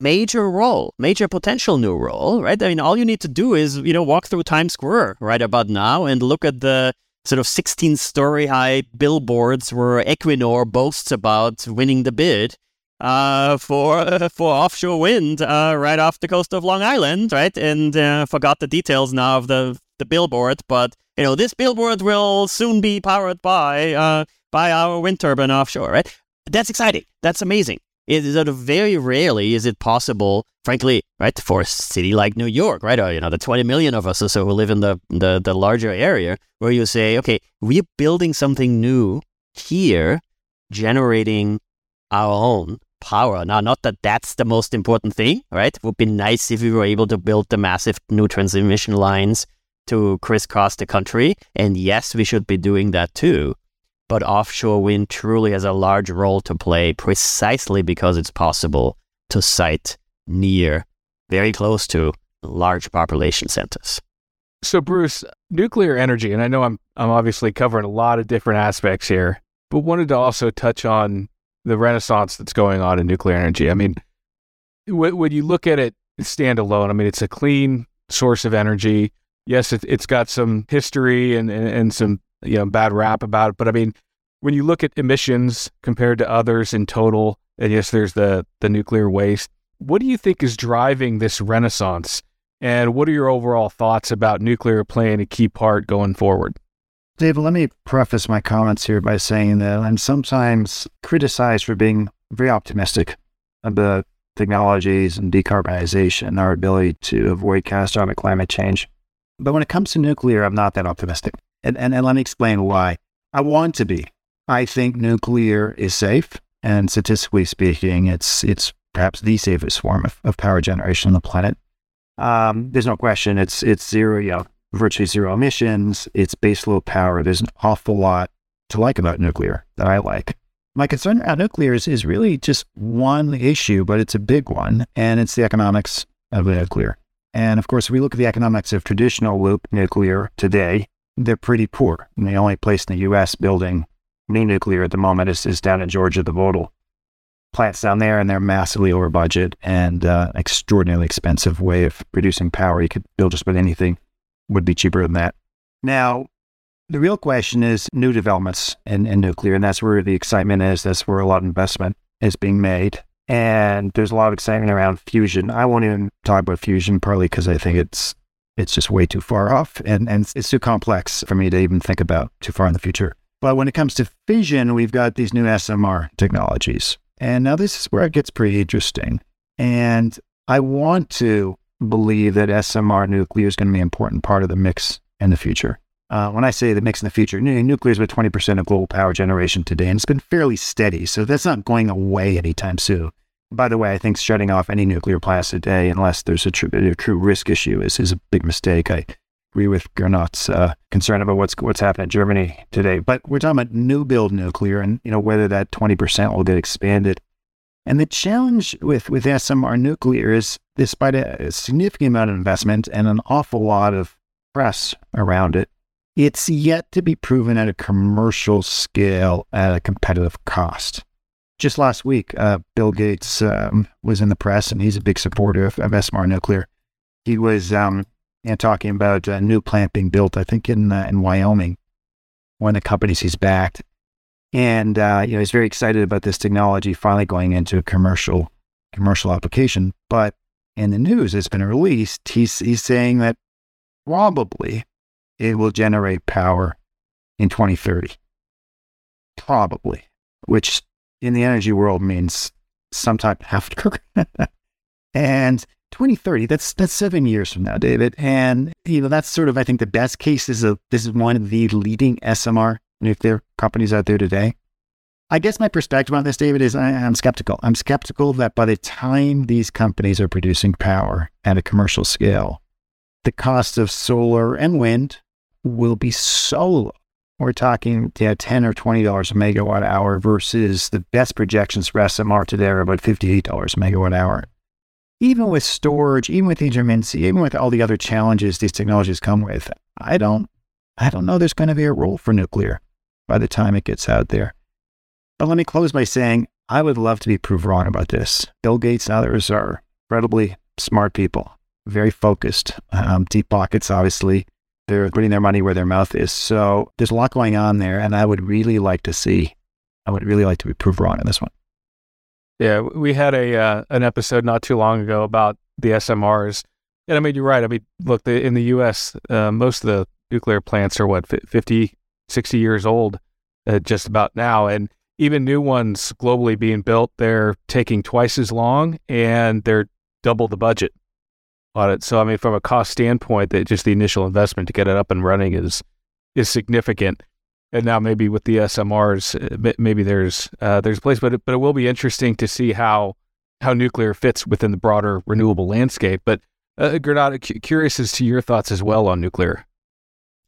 major role, major potential new role, right? I mean, all you need to do is, you know, walk through Times Square right about now and look at the sort of 16 story high billboards where Equinor boasts about winning the bid uh, for for offshore wind uh, right off the coast of Long Island, right? And uh, forgot the details now of the the billboard, but you know this billboard will soon be powered by uh, by our wind turbine offshore, right? That's exciting. That's amazing. It is of very rarely is it possible, frankly, right, for a city like New York, right, or you know, the 20 million of us or so who live in the, the the larger area, where you say, okay, we're building something new here, generating our own power. Now, not that that's the most important thing, right? It would be nice if we were able to build the massive new transmission lines to crisscross the country, and yes, we should be doing that too but offshore wind truly has a large role to play precisely because it's possible to site near, very close to large population centers. So, Bruce, nuclear energy, and I know I'm I'm obviously covering a lot of different aspects here, but wanted to also touch on the renaissance that's going on in nuclear energy. I mean, when you look at it standalone, I mean, it's a clean source of energy. Yes, it, has got some history and, and, and some you know bad rap about it. But I mean, when you look at emissions compared to others in total, and yes, there's the the nuclear waste. What do you think is driving this renaissance? And what are your overall thoughts about nuclear playing a key part going forward? David, let me preface my comments here by saying that I'm sometimes criticized for being very optimistic about technologies and decarbonization and our ability to avoid catastrophic climate change. But when it comes to nuclear, I'm not that optimistic. And, and, and let me explain why. I want to be. I think nuclear is safe. And statistically speaking, it's, it's perhaps the safest form of, of power generation on the planet. Um, there's no question it's, it's zero, you know, virtually zero emissions. It's baseload power. There's an awful lot to like about nuclear that I like. My concern about nuclear is, is really just one issue, but it's a big one, and it's the economics of nuclear. And of course, we look at the economics of traditional loop nuclear today, they're pretty poor. And the only place in the U.S. building new nuclear at the moment is, is down in Georgia, the Vogtle plants down there, and they're massively over budget and uh, extraordinarily expensive way of producing power. You could build just about anything would be cheaper than that. Now, the real question is new developments in, in nuclear, and that's where the excitement is. That's where a lot of investment is being made. And there's a lot of excitement around fusion. I won't even talk about fusion, partly because I think it's it's just way too far off and, and it's too complex for me to even think about too far in the future. But when it comes to fission, we've got these new SMR technologies. And now this is where it gets pretty interesting. And I want to believe that SMR nuclear is going to be an important part of the mix in the future. Uh, when I say the mix in the future, nuclear is about 20% of global power generation today, and it's been fairly steady. So that's not going away anytime soon. By the way, I think shutting off any nuclear plants today, unless there's a true, a true risk issue, is, is a big mistake. I agree with Gernot's uh, concern about what's what's happening in Germany today. But we're talking about new build nuclear, and you know whether that 20% will get expanded. And the challenge with with SMR nuclear is, despite a, a significant amount of investment and an awful lot of press around it, it's yet to be proven at a commercial scale at a competitive cost. Just last week, uh, Bill Gates um, was in the press, and he's a big supporter of, of SMR nuclear. He was um, talking about a new plant being built, I think in uh, in Wyoming, one of the companies he's backed, and uh, you know he's very excited about this technology finally going into a commercial commercial application. But in the news that's been released, he's he's saying that probably it will generate power in 2030. Probably, which in the energy world means sometime after. Cook. [LAUGHS] And 2030, that's that's seven years from now, David. And you know, that's sort of I think the best case is a this is one of the leading SMR nuclear companies out there today. I guess my perspective on this, David, is I, am skeptical. I'm skeptical that by the time these companies are producing power at a commercial scale, the cost of solar and wind will be so low we're talking yeah, ten or twenty dollars a megawatt hour versus the best projections for SMR today are about fifty-eight dollars a megawatt hour. Even with storage, even with intermittency, even with all the other challenges these technologies come with, I don't, I don't know there's going to be a role for nuclear by the time it gets out there. But let me close by saying I would love to be proved wrong about this. Bill Gates and others are incredibly smart people, very focused, um, deep pockets, obviously they're putting their money where their mouth is. So there's a lot going on there, and I would really like to see. I would really like to be proved wrong in this one. Yeah, we had a uh, an episode not too long ago about the SMRs, and I mean you're right. I mean, look, the, in the U.S., uh, most of the nuclear plants are what 50, 60 years old, uh, just about now, and even new ones globally being built, they're taking twice as long and they're double the budget So I mean, from a cost standpoint, that just the initial investment to get it up and running is is significant. And now maybe with the SMRs, uh, maybe there's uh, there's a place, but it, but it will be interesting to see how how nuclear fits within the broader renewable landscape. But uh, cu- curious as to your thoughts as well on nuclear.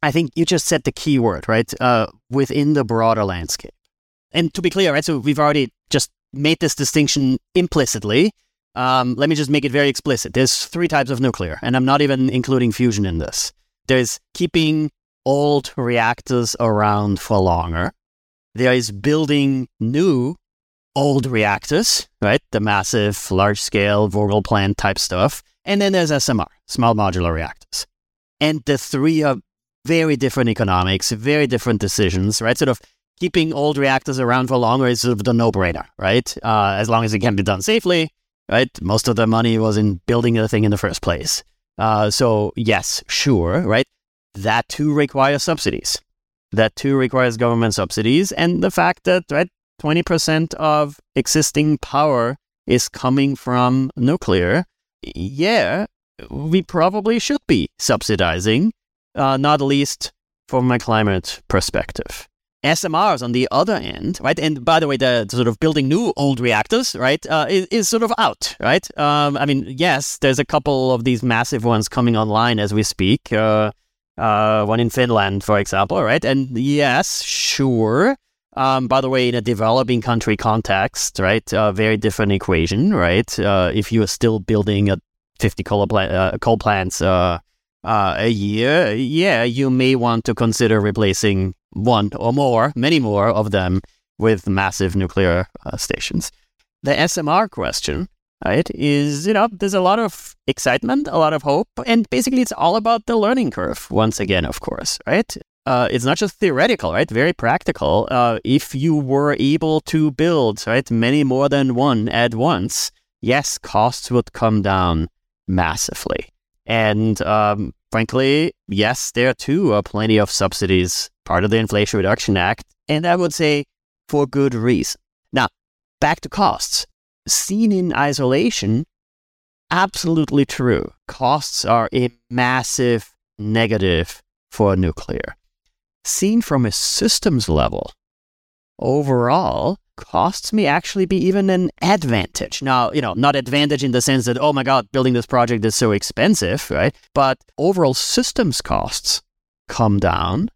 I think you just said the key word, right? Uh, within the broader landscape. And to be clear, right? So we've already just made this distinction implicitly um, let me just make it very explicit. There's three types of nuclear, and I'm not even including fusion in this. There's keeping old reactors around for longer. There is building new old reactors, right? The massive, large scale Vogtle plant type stuff. And then there's SMR, small modular reactors. And the three are very different economics, very different decisions, right? Sort of keeping old reactors around for longer is sort of the no brainer, right? Uh, as long as it can be done safely, right? Most of the money was in building the thing in the first place. Uh, so yes, sure, right? That too requires subsidies. That too requires government subsidies, and the fact that right, twenty percent of existing power is coming from nuclear. Yeah, we probably should be subsidizing, uh, not least from a climate perspective. SMRs on the other end, right? And by the way, the sort of building new old reactors, right, uh, is, is, sort of out, right? Um, I mean, yes, there's a couple of these massive ones coming online as we speak. Uh, uh, one in Finland, for example, right? And yes, sure. Um, by the way, in a developing country context, right, a very different equation, right? Uh, if you are still building a 50 coal, uh, coal plants uh, a year, yeah, you may want to consider replacing one or more, many more of them with massive nuclear uh, stations. The SMR question, right, is, you know, there's a lot of excitement, a lot of hope, and basically it's all about the learning curve, once again, of course, right? Uh, it's not just theoretical, right? Very practical. Uh, if you were able to build, right, many more than one at once, yes, costs would come down massively. And um, frankly, yes, there too are plenty of subsidies part of the Inflation Reduction Act, and I would say for good reason. Now, back to costs. Seen in isolation, absolutely true. Costs are a massive negative for nuclear. Seen from a systems level, overall, costs may actually be even an advantage. Now, you know, not advantage in the sense that, oh my God, building this project is so expensive, right? But overall systems costs come down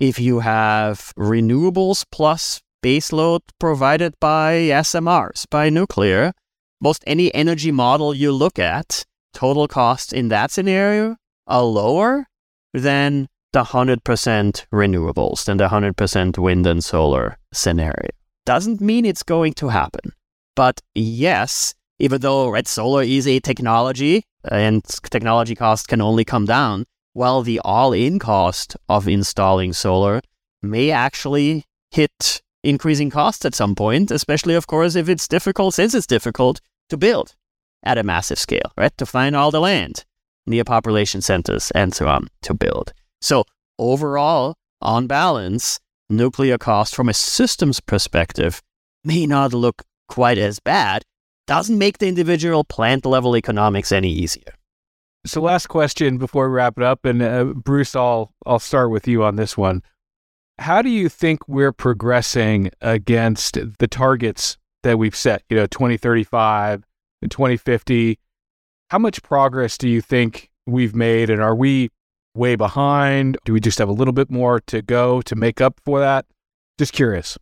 if you have renewables plus baseload provided by SMRs, by nuclear, most any energy model you look at, total costs in that scenario are lower than the 100% renewables, than the 100% wind and solar scenario. Doesn't mean it's going to happen. But yes, even though red solar is a technology and technology cost can only come down, while the all-in cost of installing solar may actually hit increasing costs at some point, especially of course if it's difficult, since it's difficult to build at a massive scale, right? To find all the land near population centers and so on to build. So overall, on balance, nuclear cost from a systems perspective may not look quite as bad, doesn't make the individual plant level economics any easier. So, last question before we wrap it up, and uh, Bruce, I'll I'll start with you on this one. How do you think we're progressing against the targets that we've set? You know, 2035 and 2050. How much progress do you think we've made, and are we way behind? Do we just have a little bit more to go to make up for that? Just curious.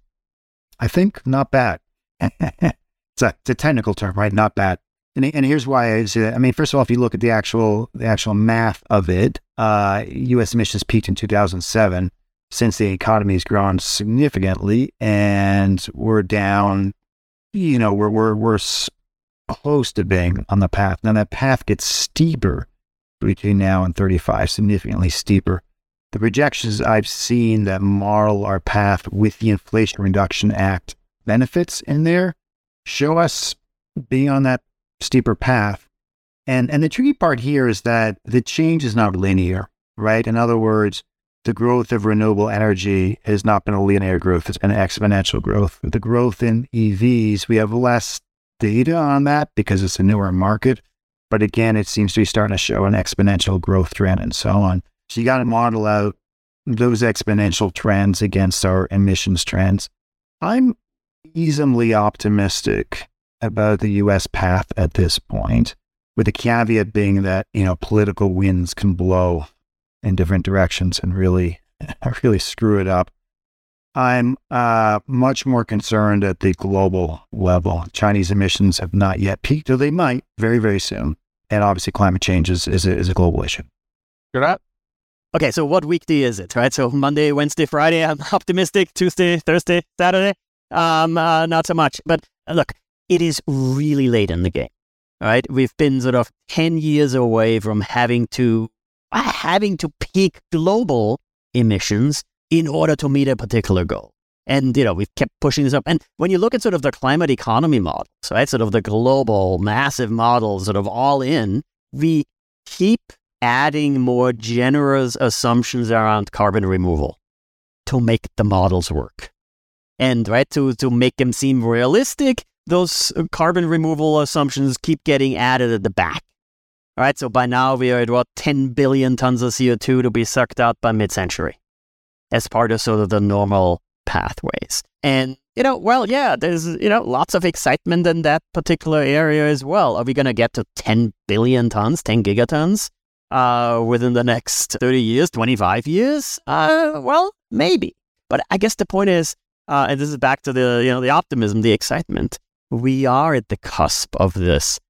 I think not bad. [LAUGHS] it's, a, it's a technical term, right? Not bad. And, and here's why I say that. I mean, first of all, if you look at the actual the actual math of it, uh, U.S. emissions peaked in 2007. Since the economy has grown significantly, and we're down, you know, we're we're we're close to being on the path. Now that path gets steeper between now and 35, significantly steeper. The projections I've seen that model our path with the Inflation Reduction Act benefits in there show us being on that steeper path. And, and the tricky part here is that the change is not linear, right? In other words, the growth of renewable energy has not been a linear growth, it's been exponential growth. The growth in EVs, we have less data on that because it's a newer market. But again, it seems to be starting to show an exponential growth trend and so on. So you got to model out those exponential trends against our emissions trends. I'm easily optimistic about the US path at this point, with the caveat being that, you know, political winds can blow in different directions and really, [LAUGHS] really screw it up. I'm uh, much more concerned at the global level. Chinese emissions have not yet peaked, though they might very, very soon. And obviously, climate change is, is, a, is a global issue. You're at. Okay, so what weekday is it, right? So Monday, Wednesday, Friday, I'm [LAUGHS] optimistic. Tuesday, Thursday, Saturday, um, uh, not so much. But uh, look, it is really late in the game, right? We've been sort of 10 years away from having to having to peak global emissions in order to meet a particular goal. And, you know, we've kept pushing this up. And when you look at sort of the climate economy models, right, sort of the global massive models, sort of all in, we keep adding more generous assumptions around carbon removal to make the models work. And, right, to, to make them seem realistic, those uh, carbon removal assumptions keep getting added at the back. All right, so by now we are at what 10 billion tons of CO2 to be sucked out by mid-century, as part of sort of the normal pathways. And you know, well, yeah, there's you know lots of excitement in that particular area as well. Are we going to get to 10 billion tons, 10 gigatons, uh, within the next 30 years, 25 years? Uh, well, maybe. But I guess the point is, uh, and this is back to the you know the optimism, the excitement we are at the cusp of this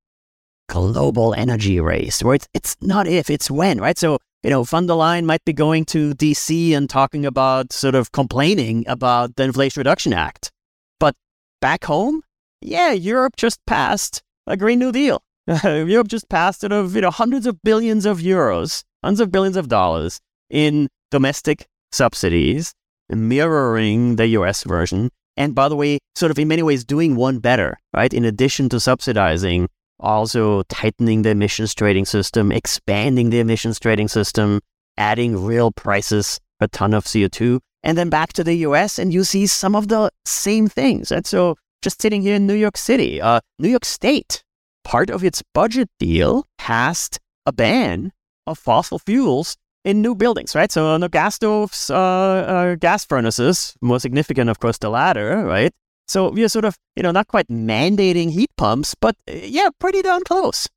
global energy race where it's, it's not if, it's when, right? So, you know, von der Leyen might be going to DC and talking about sort of complaining about the Inflation Reduction Act. But back home, yeah, Europe just passed a Green New Deal. [LAUGHS] Europe just passed sort of, you know, hundreds of billions of euros, hundreds of billions of dollars in domestic subsidies, mirroring the US version. And by the way, sort of in many ways doing one better, right? In addition to subsidizing, also tightening the emissions trading system, expanding the emissions trading system, adding real prices per ton of CO2, and then back to the US, and you see some of the same things. And so, just sitting here in New York City, uh, New York State, part of its budget deal passed a ban of fossil fuels in new buildings, right? So the gas stoves, uh, uh, gas furnaces, more significant, of course, the latter, right? So we're sort of, you know, not quite mandating heat pumps, but uh, yeah, pretty darn close,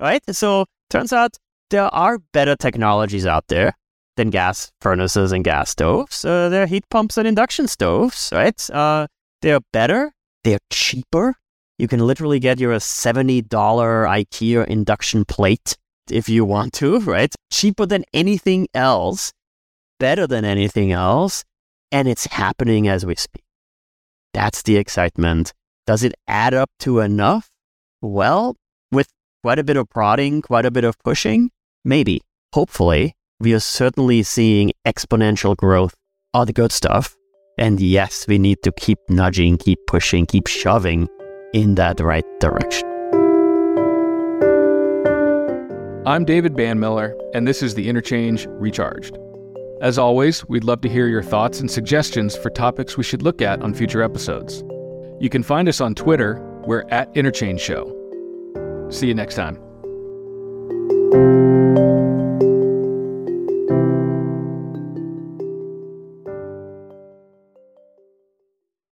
right? So turns out there are better technologies out there than gas furnaces and gas stoves. Uh, there are heat pumps and induction stoves, right? Uh, they're better, they're cheaper. You can literally get your $70 IKEA induction plate if you want to, right? Cheaper than anything else, better than anything else, and it's happening as we speak. That's the excitement. Does it add up to enough? Well, with quite a bit of prodding, quite a bit of pushing, maybe. Hopefully, we are certainly seeing exponential growth, all the good stuff. And yes, we need to keep nudging, keep pushing, keep shoving in that right direction. I'm David Banmiller, and this is the Interchange Recharged. As always, we'd love to hear your thoughts and suggestions for topics we should look at on future episodes. You can find us on Twitter. We're at Interchange Show. See you next time.